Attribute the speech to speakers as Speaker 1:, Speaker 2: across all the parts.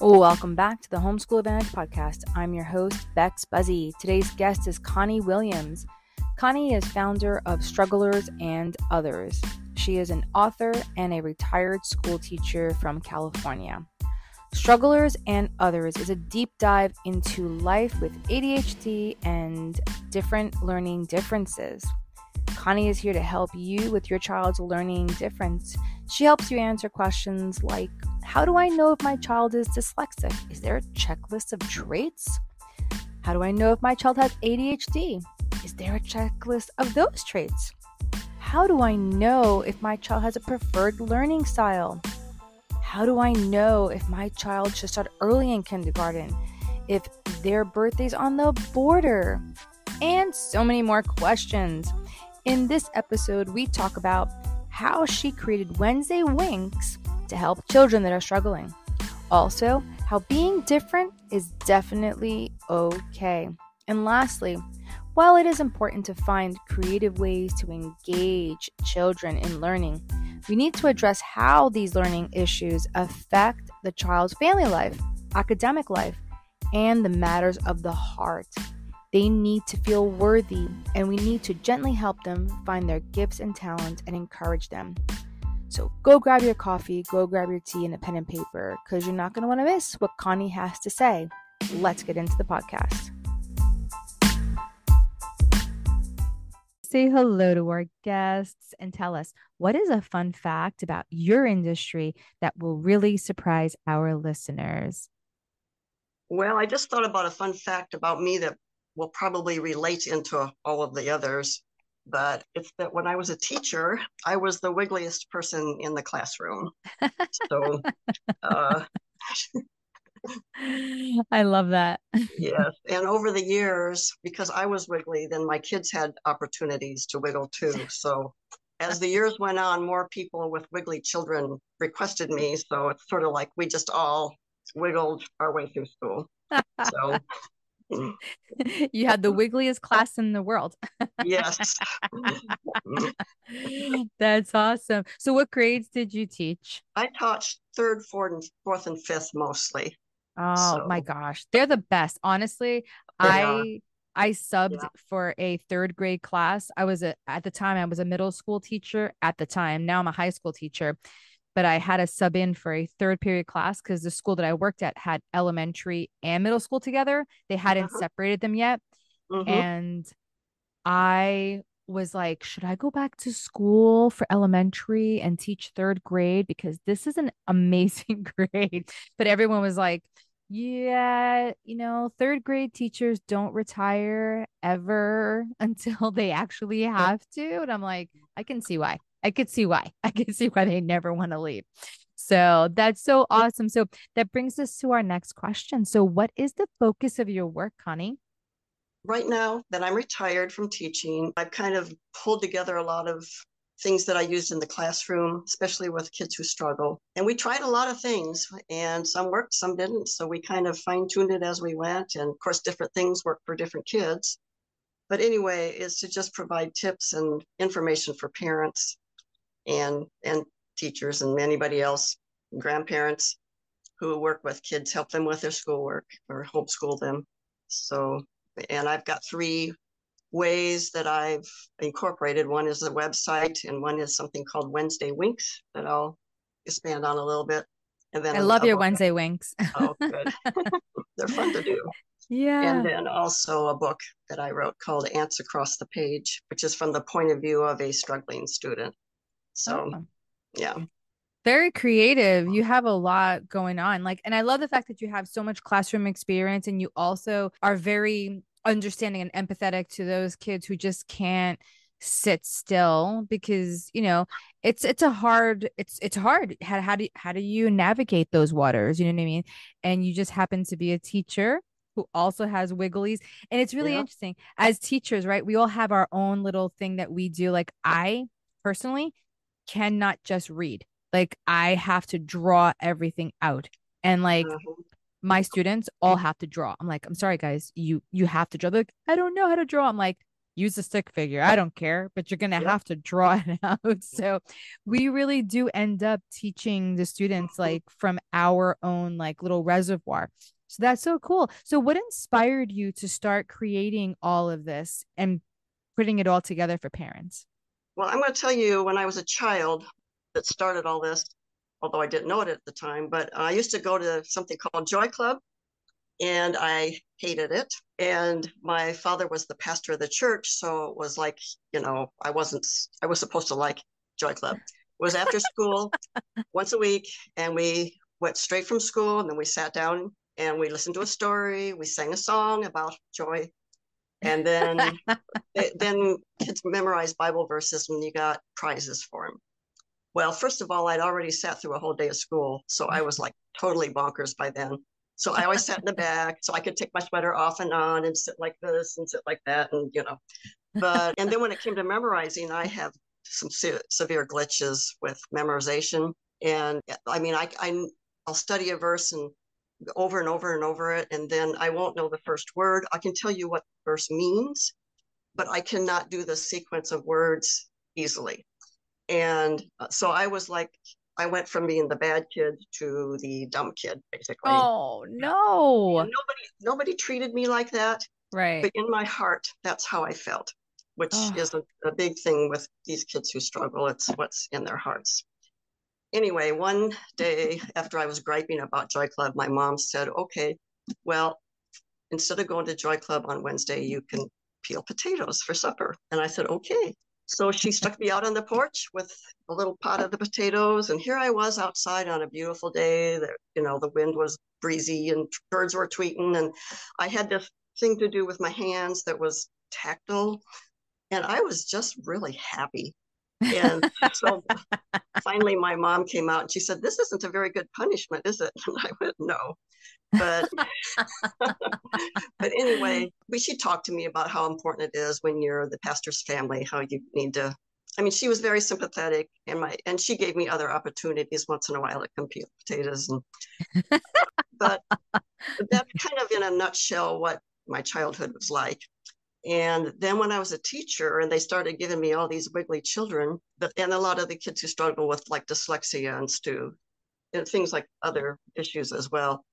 Speaker 1: Oh, welcome back to the Homeschool Advantage podcast. I'm your host, Bex Buzzy. Today's guest is Connie Williams. Connie is founder of Strugglers and Others. She is an author and a retired school teacher from California. Strugglers and Others is a deep dive into life with ADHD and different learning differences. Connie is here to help you with your child's learning difference. She helps you answer questions like How do I know if my child is dyslexic? Is there a checklist of traits? How do I know if my child has ADHD? Is there a checklist of those traits? How do I know if my child has a preferred learning style? How do I know if my child should start early in kindergarten? If their birthday's on the border? And so many more questions. In this episode, we talk about how she created Wednesday Winks to help children that are struggling. Also, how being different is definitely okay. And lastly, while it is important to find creative ways to engage children in learning, we need to address how these learning issues affect the child's family life, academic life, and the matters of the heart. They need to feel worthy, and we need to gently help them find their gifts and talents and encourage them. So go grab your coffee, go grab your tea and a pen and paper, because you're not going to want to miss what Connie has to say. Let's get into the podcast. Say hello to our guests and tell us what is a fun fact about your industry that will really surprise our listeners.
Speaker 2: Well, I just thought about a fun fact about me that will probably relate into all of the others. But it's that when I was a teacher, I was the wiggliest person in the classroom. so, uh,
Speaker 1: I love that.
Speaker 2: yes. And over the years, because I was wiggly, then my kids had opportunities to wiggle too. So, as the years went on, more people with wiggly children requested me. So, it's sort of like we just all wiggled our way through school. So,
Speaker 1: you had the wiggliest class in the world.
Speaker 2: yes.
Speaker 1: That's awesome. So what grades did you teach?
Speaker 2: I taught third, fourth, and fourth and fifth mostly.
Speaker 1: Oh so. my gosh. They're the best. Honestly, I I subbed yeah. for a third grade class. I was a at the time I was a middle school teacher at the time. Now I'm a high school teacher but I had a sub in for a third period class because the school that I worked at had elementary and middle school together. They hadn't uh-huh. separated them yet. Mm-hmm. And I was like, should I go back to school for elementary and teach third grade? Because this is an amazing grade. But everyone was like, yeah, you know, third grade teachers don't retire ever until they actually have to. And I'm like, I can see why. I could see why. I could see why they never want to leave. So that's so awesome. So that brings us to our next question. So, what is the focus of your work, Connie?
Speaker 2: Right now that I'm retired from teaching, I've kind of pulled together a lot of things that I used in the classroom, especially with kids who struggle. And we tried a lot of things, and some worked, some didn't. So we kind of fine tuned it as we went. And of course, different things work for different kids. But anyway, is to just provide tips and information for parents and and teachers and anybody else, grandparents who work with kids, help them with their schoolwork or homeschool them. So, and I've got three ways that I've incorporated. One is a website, and one is something called Wednesday Winks that I'll expand on a little bit.
Speaker 1: And then I love your Wednesday Winks.
Speaker 2: oh, good. They're fun to do.
Speaker 1: Yeah.
Speaker 2: And then also a book that I wrote called Ants Across the Page, which is from the point of view of a struggling student. So, oh. yeah.
Speaker 1: Very creative. You have a lot going on. Like, and I love the fact that you have so much classroom experience and you also are very understanding and empathetic to those kids who just can't sit still because you know it's it's a hard it's it's hard how, how do how do you navigate those waters you know what i mean and you just happen to be a teacher who also has wigglies and it's really yeah. interesting as teachers right we all have our own little thing that we do like i personally cannot just read. Like I have to draw everything out. And like mm-hmm. my students all have to draw. I'm like, I'm sorry guys, you you have to draw. They're like, I don't know how to draw. I'm like, use a stick figure. I don't care, but you're going to yep. have to draw it out. So we really do end up teaching the students mm-hmm. like from our own like little reservoir. So that's so cool. So what inspired you to start creating all of this and putting it all together for parents?
Speaker 2: Well, I'm going to tell you when I was a child that started all this, although I didn't know it at the time, but I used to go to something called Joy Club and I hated it. And my father was the pastor of the church, so it was like, you know, I wasn't, I was supposed to like Joy Club. It was after school once a week, and we went straight from school, and then we sat down and we listened to a story. We sang a song about joy, and then then kids memorized Bible verses, and you got prizes for them. Well, first of all, I'd already sat through a whole day of school, so I was like totally bonkers by then. So I always sat in the back so I could take my sweater off and on and sit like this and sit like that. And, you know, but, and then when it came to memorizing, I have some se- severe glitches with memorization. And I mean, I, I, I'll study a verse and over and over and over it. And then I won't know the first word. I can tell you what the verse means, but I cannot do the sequence of words easily. And uh, so I was like I went from being the bad kid to the dumb kid, basically.
Speaker 1: Oh no!
Speaker 2: And nobody, nobody treated me like that.
Speaker 1: Right.
Speaker 2: But in my heart, that's how I felt, which oh. is a, a big thing with these kids who struggle. It's what's in their hearts. Anyway, one day after I was griping about Joy Club, my mom said, "Okay, well, instead of going to Joy Club on Wednesday, you can peel potatoes for supper." And I said, "Okay." So she stuck me out on the porch with a little pot of the potatoes, and here I was outside on a beautiful day. That you know the wind was breezy and birds were tweeting, and I had this thing to do with my hands that was tactile, and I was just really happy. And so finally, my mom came out and she said, "This isn't a very good punishment, is it?" And I went, "No." but but anyway we she talked to me about how important it is when you're the pastor's family how you need to i mean she was very sympathetic and my and she gave me other opportunities once in a while to compete potatoes and but that's kind of in a nutshell what my childhood was like and then when I was a teacher and they started giving me all these wiggly children, but and a lot of the kids who struggle with like dyslexia and stu and things like other issues as well,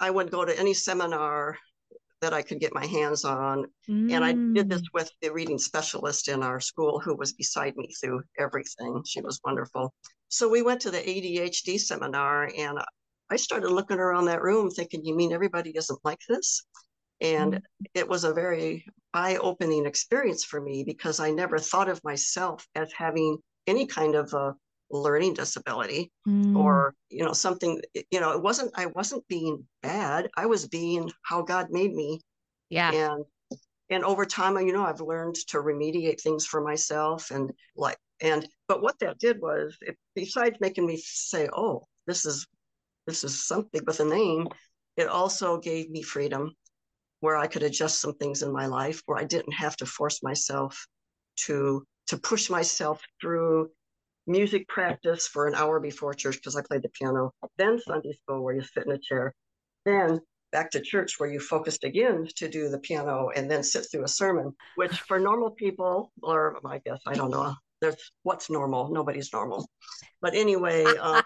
Speaker 2: I would go to any seminar that I could get my hands on. Mm. And I did this mm. with the reading specialist in our school who was beside me through everything. She was wonderful. So we went to the ADHD seminar and I started looking around that room thinking, you mean everybody isn't like this? And mm. it was a very eye opening experience for me because I never thought of myself as having any kind of a learning disability mm. or you know something you know it wasn't i wasn't being bad i was being how god made me
Speaker 1: yeah
Speaker 2: and and over time you know i've learned to remediate things for myself and like and but what that did was it, besides making me say oh this is this is something with a name it also gave me freedom where i could adjust some things in my life where i didn't have to force myself to to push myself through music practice for an hour before church because I played the piano, then Sunday school where you sit in a chair, then back to church where you focused again to do the piano and then sit through a sermon, which for normal people, or I guess, I don't know, there's what's normal, nobody's normal. But anyway, um,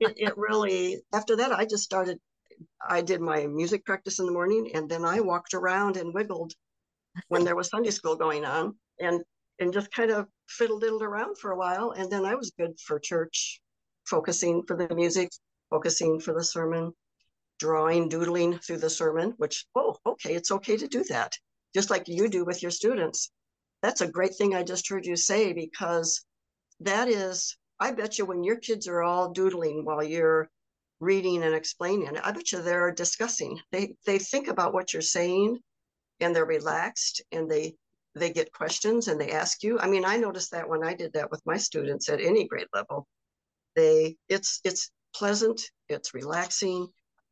Speaker 2: it, it really, after that, I just started, I did my music practice in the morning and then I walked around and wiggled when there was Sunday school going on. And and just kind of fiddle diddled around for a while. And then I was good for church, focusing for the music, focusing for the sermon, drawing, doodling through the sermon, which, oh, okay, it's okay to do that, just like you do with your students. That's a great thing I just heard you say because that is, I bet you when your kids are all doodling while you're reading and explaining, I bet you they're discussing. They they think about what you're saying and they're relaxed and they they get questions and they ask you. I mean, I noticed that when I did that with my students at any grade level. They it's it's pleasant, it's relaxing,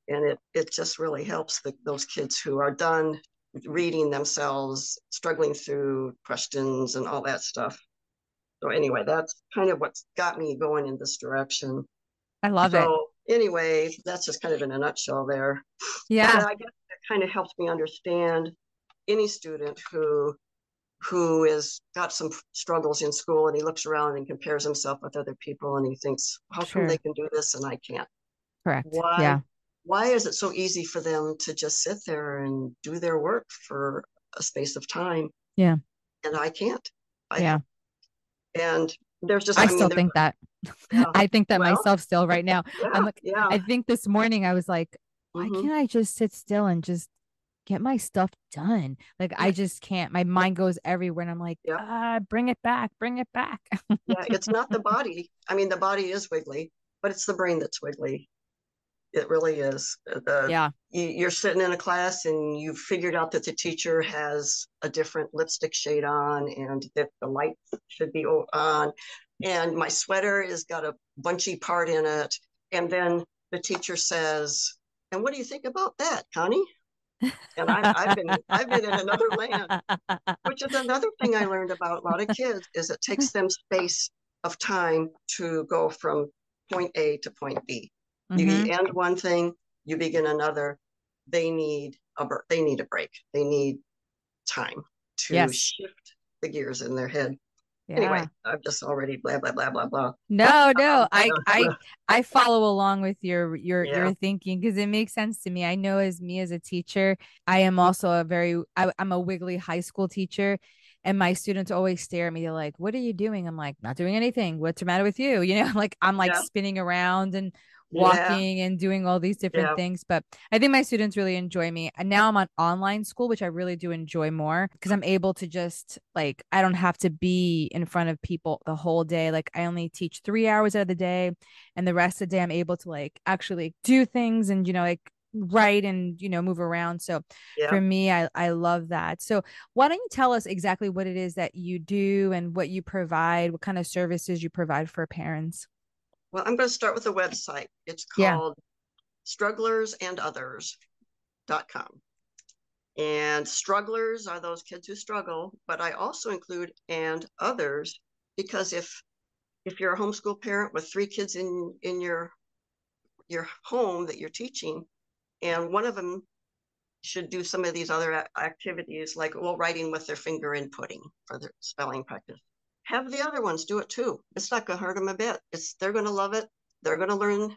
Speaker 2: and it it just really helps the, those kids who are done reading themselves, struggling through questions and all that stuff. So anyway, that's kind of what's got me going in this direction.
Speaker 1: I love
Speaker 2: so, it. Anyway, that's just kind of in a nutshell there.
Speaker 1: Yeah.
Speaker 2: But I guess that kind of helps me understand any student who who is got some struggles in school and he looks around and compares himself with other people and he thinks how sure. come they can do this and i can't?
Speaker 1: Correct.
Speaker 2: Why
Speaker 1: yeah.
Speaker 2: why is it so easy for them to just sit there and do their work for a space of time?
Speaker 1: Yeah.
Speaker 2: And i can't. I,
Speaker 1: yeah.
Speaker 2: And there's just
Speaker 1: i, I still think that yeah. i think that well, myself still right now
Speaker 2: yeah,
Speaker 1: i'm like
Speaker 2: yeah.
Speaker 1: i think this morning i was like why mm-hmm. can't i just sit still and just get my stuff done. Like. I just can't. My mind goes everywhere, and I'm like, yeah. ah, bring it back, bring it back.
Speaker 2: yeah, it's not the body. I mean, the body is wiggly, but it's the brain that's wiggly. It really is. Uh, the,
Speaker 1: yeah.
Speaker 2: You're sitting in a class and you've figured out that the teacher has a different lipstick shade on, and that the lights should be on, and my sweater has got a bunchy part in it, and then the teacher says, "And what do you think about that, Connie?" and I, have been I've been in another land, which is another thing I learned about a lot of kids is it takes them space of time to go from point A to point B. Mm-hmm. You end one thing, you begin another. They need a they need a break. They need time to yes. shift the gears in their head. Yeah. Anyway, I'm just already blah blah blah blah blah.
Speaker 1: No, no, I I I follow along with your your yeah. your thinking because it makes sense to me. I know as me as a teacher, I am also a very I, I'm a wiggly high school teacher, and my students always stare at me. They're like, "What are you doing?" I'm like, "Not doing anything. What's the matter with you?" You know, like I'm like yeah. spinning around and walking yeah. and doing all these different yeah. things. But I think my students really enjoy me. And now I'm on online school, which I really do enjoy more because I'm able to just like, I don't have to be in front of people the whole day. Like, I only teach three hours out of the day, and the rest of the day, I'm able to like actually do things and, you know, like write and you know move around so yeah. for me I, I love that so why don't you tell us exactly what it is that you do and what you provide what kind of services you provide for parents
Speaker 2: well, I'm going to start with a website. It's called yeah. strugglersandothers.com. And strugglers are those kids who struggle, but I also include and others because if if you're a homeschool parent with three kids in in your your home that you're teaching and one of them should do some of these other activities like well writing with their finger inputting for their spelling practice have the other ones do it too. It's not going to hurt them a bit. It's they're going to love it. They're going to learn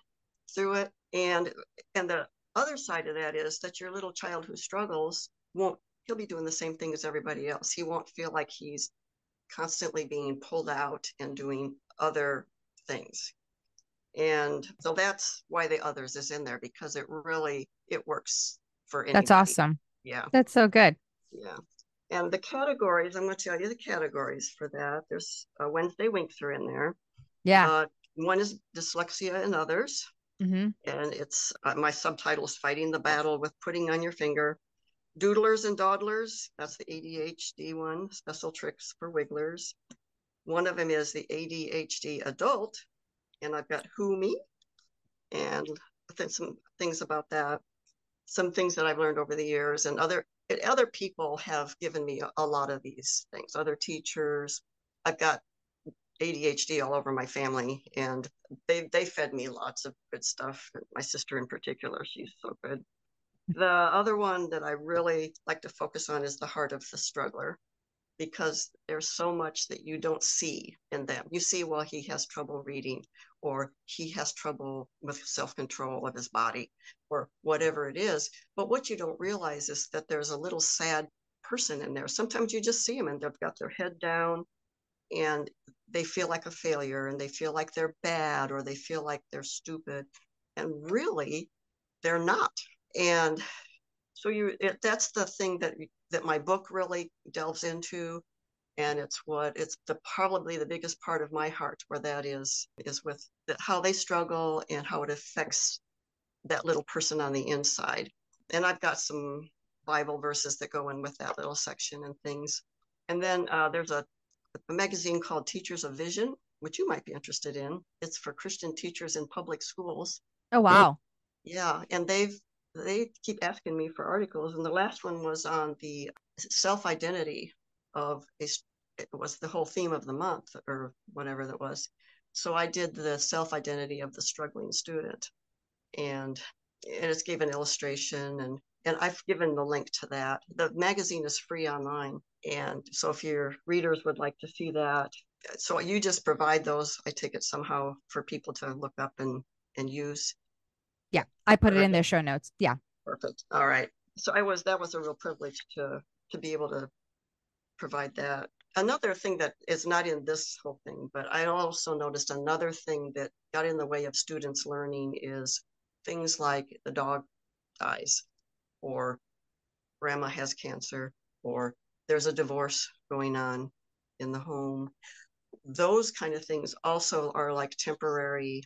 Speaker 2: through it. And and the other side of that is that your little child who struggles won't he'll be doing the same thing as everybody else. He won't feel like he's constantly being pulled out and doing other things. And so that's why the others is in there because it really it works for anybody.
Speaker 1: That's awesome.
Speaker 2: Yeah.
Speaker 1: That's so good.
Speaker 2: Yeah. And the categories, I'm going to tell you the categories for that. There's a Wednesday wink through in there.
Speaker 1: Yeah. Uh,
Speaker 2: one is dyslexia and others.
Speaker 1: Mm-hmm.
Speaker 2: And it's uh, my subtitle is Fighting the Battle with Putting on Your Finger. Doodlers and Dawdlers, that's the ADHD one, special tricks for wigglers. One of them is the ADHD adult, and I've got Who Me, and some things about that, some things that I've learned over the years, and other other people have given me a, a lot of these things, other teachers. I've got ADHD all over my family, and they they fed me lots of good stuff. My sister in particular, she's so good. The other one that I really like to focus on is the heart of the struggler because there's so much that you don't see in them. You see, well, he has trouble reading, or he has trouble with self control of his body, or whatever it is. But what you don't realize is that there's a little sad person in there. Sometimes you just see them and they've got their head down and they feel like a failure and they feel like they're bad or they feel like they're stupid. And really, they're not. And so you it, that's the thing that that my book really delves into and it's what it's the probably the biggest part of my heart where that is is with the, how they struggle and how it affects that little person on the inside. And i've got some bible verses that go in with that little section and things. And then uh, there's a, a magazine called teachers of vision which you might be interested in. It's for christian teachers in public schools.
Speaker 1: Oh wow.
Speaker 2: Yeah and they've they keep asking me for articles, and the last one was on the self identity of a. It was the whole theme of the month, or whatever that was. So I did the self identity of the struggling student, and and it gave an illustration and and I've given the link to that. The magazine is free online. And so if your readers would like to see that, so you just provide those, I take it somehow for people to look up and, and use.
Speaker 1: Yeah, I put it in their show notes. Yeah.
Speaker 2: Perfect. All right. So I was, that was a real privilege to, to be able to provide that. Another thing that is not in this whole thing, but I also noticed another thing that got in the way of students learning is things like the dog dies or grandma has cancer or there's a divorce going on in the home those kind of things also are like temporary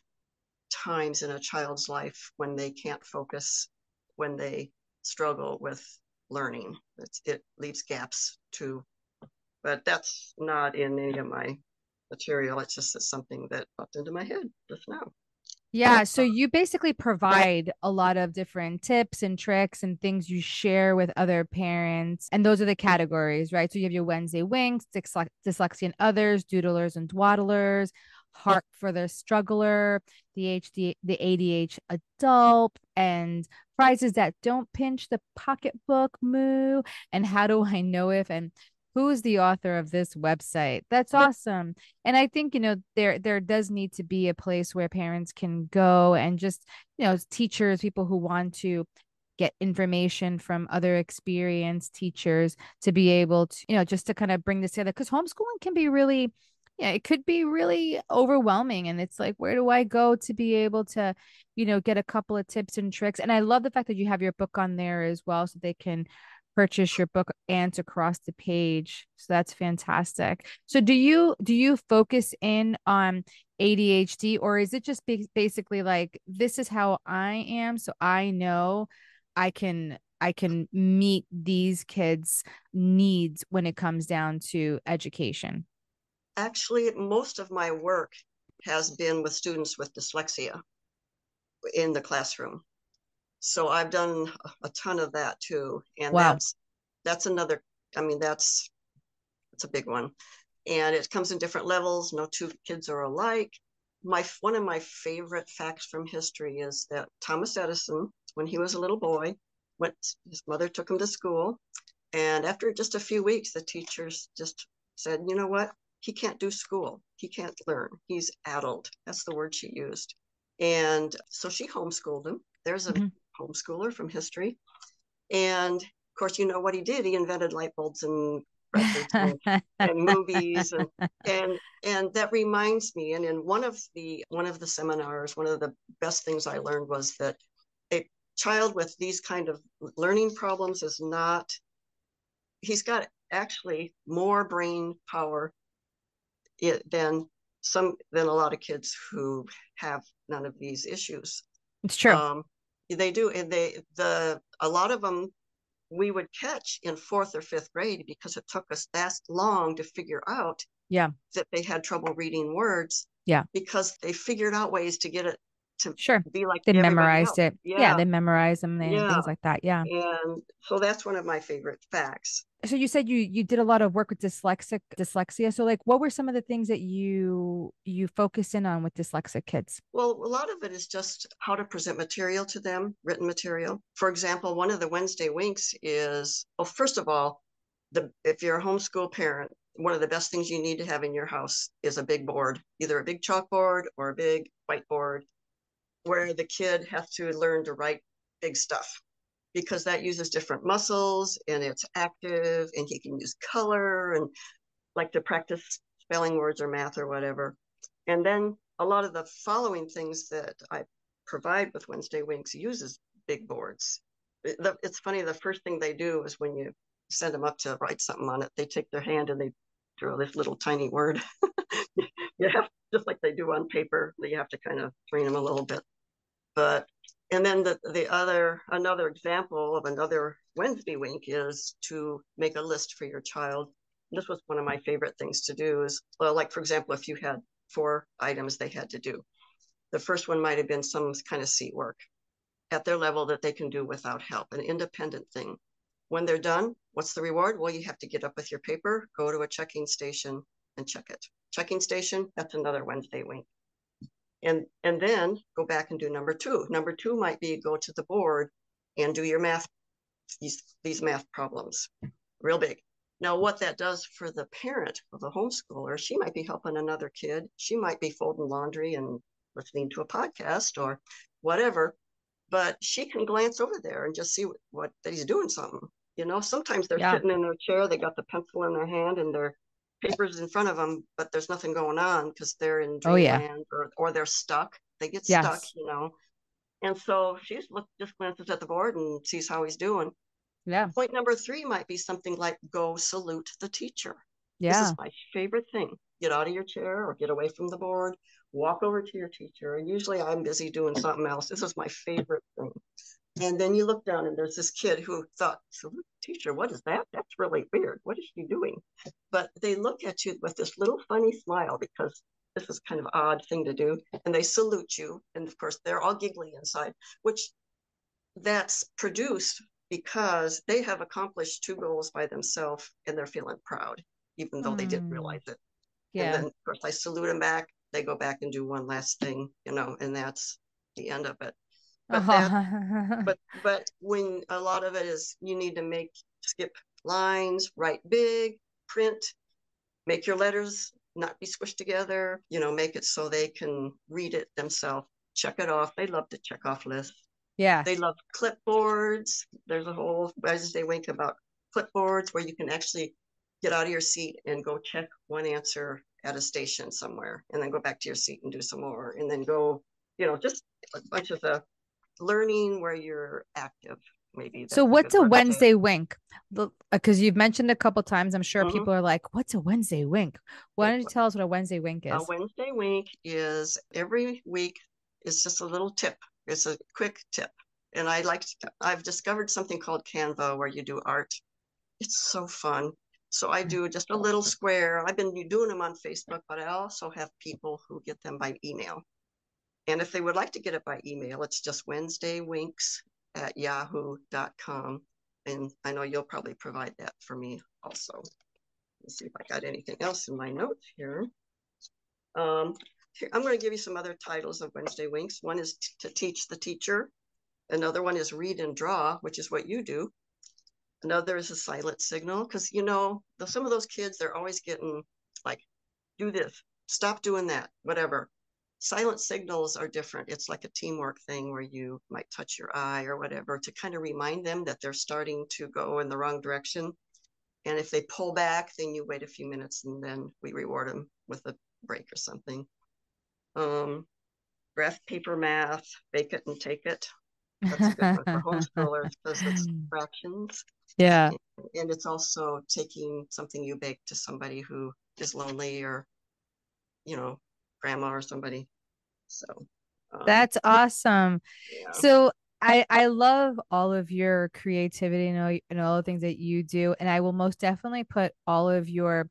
Speaker 2: times in a child's life when they can't focus when they struggle with learning it's, it leaves gaps too but that's not in any of my material it's just something that popped into my head just now
Speaker 1: yeah. So you basically provide a lot of different tips and tricks and things you share with other parents. And those are the categories, right? So you have your Wednesday winks, dyslexia and others, doodlers and dwaddlers, heart for the struggler, the HD, the ADH adult, and prizes that don't pinch the pocketbook moo. And how do I know if and who's the author of this website? That's awesome. And i think you know there there does need to be a place where parents can go and just you know teachers people who want to get information from other experienced teachers to be able to you know just to kind of bring this together. Because homeschooling can be really yeah it could be really overwhelming and it's like where do i go to be able to you know get a couple of tips and tricks? And i love the fact that you have your book on there as well so they can purchase your book Ants Across the Page so that's fantastic. So do you do you focus in on adhd or is it just basically like this is how i am so i know i can i can meet these kids needs when it comes down to education
Speaker 2: actually most of my work has been with students with dyslexia in the classroom so I've done a ton of that too. And wow. that's that's another I mean that's it's a big one. And it comes in different levels. No two kids are alike. My one of my favorite facts from history is that Thomas Edison, when he was a little boy, went his mother took him to school. And after just a few weeks, the teachers just said, you know what? He can't do school. He can't learn. He's addled. That's the word she used. And so she homeschooled him. There's a mm-hmm homeschooler from history. And of course, you know what he did. He invented light bulbs and and, and, movies and, and and that reminds me and in one of the one of the seminars one of the best things i learned was that a child with these kind of learning problems is not he's got actually more brain power than some than a lot of kids who have none of these issues.
Speaker 1: It's true. Um,
Speaker 2: they do, and they the a lot of them we would catch in fourth or fifth grade because it took us that long to figure out
Speaker 1: yeah.
Speaker 2: that they had trouble reading words
Speaker 1: yeah.
Speaker 2: because they figured out ways to get it to
Speaker 1: sure
Speaker 2: be like
Speaker 1: they memorized else. it yeah. yeah. they memorized them and yeah. things like that yeah
Speaker 2: and so that's one of my favorite facts
Speaker 1: so you said you you did a lot of work with dyslexic dyslexia so like what were some of the things that you you focus in on with dyslexic kids
Speaker 2: well a lot of it is just how to present material to them written material for example one of the wednesday winks is well first of all the if you're a homeschool parent one of the best things you need to have in your house is a big board either a big chalkboard or a big whiteboard where the kid has to learn to write big stuff because that uses different muscles and it's active and he can use color and like to practice spelling words or math or whatever. And then a lot of the following things that I provide with Wednesday Winks uses big boards. It's funny, the first thing they do is when you send them up to write something on it, they take their hand and they draw this little tiny word. you have, just like they do on paper, you have to kind of train them a little bit. But and then the, the other another example of another Wednesday wink is to make a list for your child. This was one of my favorite things to do is well, like for example, if you had four items they had to do. The first one might have been some kind of seat work at their level that they can do without help, an independent thing. When they're done, what's the reward? Well, you have to get up with your paper, go to a checking station and check it. Checking station, that's another Wednesday wink and and then go back and do number two number two might be go to the board and do your math these these math problems, real big. Now, what that does for the parent of the homeschooler, she might be helping another kid. She might be folding laundry and listening to a podcast or whatever, but she can glance over there and just see what, what that he's doing something. You know, sometimes they're yeah. sitting in their chair, they got the pencil in their hand and their papers in front of them, but there's nothing going on because they're in dreamland oh, yeah. or, or they're stuck. They get yes. stuck, you know. And so she's look, just glances at the board and sees how he's doing.
Speaker 1: Yeah.
Speaker 2: Point number three might be something like go salute the teacher.
Speaker 1: Yeah.
Speaker 2: This is my favorite thing. Get out of your chair or get away from the board, walk over to your teacher. And usually I'm busy doing something else. This is my favorite thing. And then you look down and there's this kid who thought, teacher, what is that? That's really weird. What is she doing? But they look at you with this little funny smile because this is kind of odd thing to do. And they salute you. And of course, they're all giggly inside, which that's produced because they have accomplished two goals by themselves and they're feeling proud, even though mm. they didn't hmm. realize it. Yeah. And then, of course, I salute them back. They go back and do one last thing, you know, and that's the end of it. But, uh-huh. that, but but when a lot of it is you need to make skip lines, write big, print, make your letters not be squished together, you know, make it so they can read it themselves, check it off. They love to check off lists.
Speaker 1: Yeah.
Speaker 2: They love clipboards. There's a whole Wednesday wink about clipboards where you can actually get out of your seat and go check one answer at a station somewhere and then go back to your seat and do some more and then go, you know, just a bunch of the learning where you're active maybe
Speaker 1: so what's a wednesday wink? Because uh, you've mentioned a couple times i'm sure mm-hmm. people are like what's a wednesday wink? Why don't you tell us what a wednesday wink is?
Speaker 2: A wednesday wink is every week it's just a little tip. It's a quick tip. And i like to, i've discovered something called canva where you do art. It's so fun. So i do just a little square. I've been doing them on facebook but i also have people who get them by email and if they would like to get it by email, it's just Wednesday winks at yahoo.com. And I know you'll probably provide that for me also. Let's see if I got anything else in my notes here. Um, here I'm going to give you some other titles of Wednesday Winks. One is to teach the teacher. Another one is read and draw, which is what you do. Another is a silent signal because you know some of those kids they're always getting like, do this, stop doing that, whatever silent signals are different. It's like a teamwork thing where you might touch your eye or whatever to kind of remind them that they're starting to go in the wrong direction. And if they pull back, then you wait a few minutes and then we reward them with a break or something. Um, breath, paper, math, bake it and take it. That's a good one for homeschoolers because it's fractions.
Speaker 1: Yeah.
Speaker 2: And, and it's also taking something you bake to somebody who is lonely or, you know, grandma or somebody. So
Speaker 1: um, that's awesome. Yeah. So I I love all of your creativity and all, and all the things that you do, and I will most definitely put all of your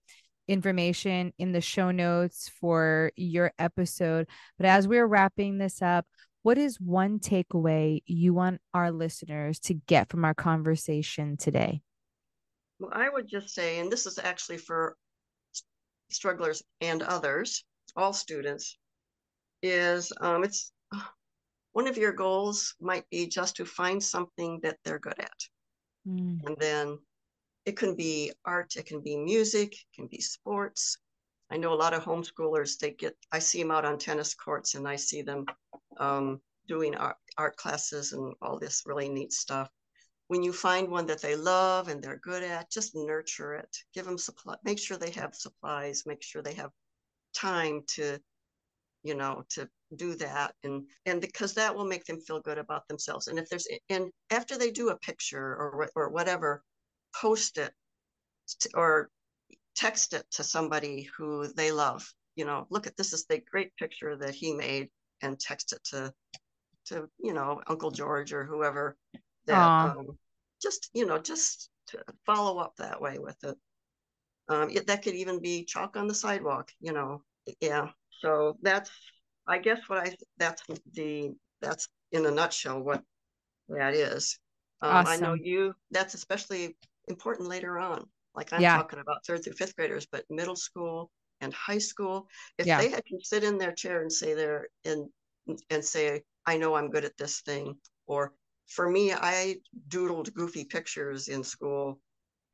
Speaker 1: information in the show notes for your episode. But as we're wrapping this up, what is one takeaway you want our listeners to get from our conversation today?
Speaker 2: Well, I would just say, and this is actually for strugglers and others, all students, is um, it's one of your goals might be just to find something that they're good at. Mm. And then it can be art, it can be music, it can be sports. I know a lot of homeschoolers, they get, I see them out on tennis courts and I see them um, doing art, art classes and all this really neat stuff. When you find one that they love and they're good at, just nurture it. Give them supply, make sure they have supplies, make sure they have time to you know to do that and and because that will make them feel good about themselves. And if there's and after they do a picture or or whatever post it or text it to somebody who they love you know look at this is the great picture that he made and text it to to you know uncle george or whoever that um, just you know just to follow up that way with it. Um, it, that could even be chalk on the sidewalk you know yeah so that's i guess what i that's the that's in a nutshell what that is um, awesome. i know you that's especially important later on like i'm yeah. talking about third through fifth graders but middle school and high school if yeah. they had can sit in their chair and say they're in and say i know i'm good at this thing or for me, I doodled goofy pictures in school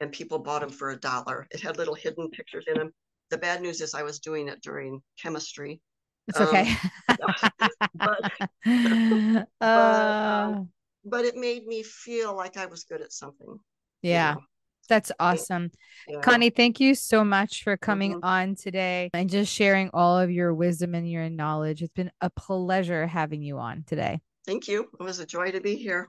Speaker 2: and people bought them for a dollar. It had little hidden pictures in them. The bad news is I was doing it during chemistry.
Speaker 1: It's okay.
Speaker 2: Um, but, but,
Speaker 1: uh,
Speaker 2: um, but it made me feel like I was good at something. you
Speaker 1: yeah,
Speaker 2: know?
Speaker 1: that's awesome.
Speaker 2: Yeah.
Speaker 1: Connie, thank you so much for coming
Speaker 2: Mhm.
Speaker 1: on today and just sharing all of your wisdom and your knowledge. It's been a pleasure having you on today.
Speaker 2: Thank you. It was a joy to be here.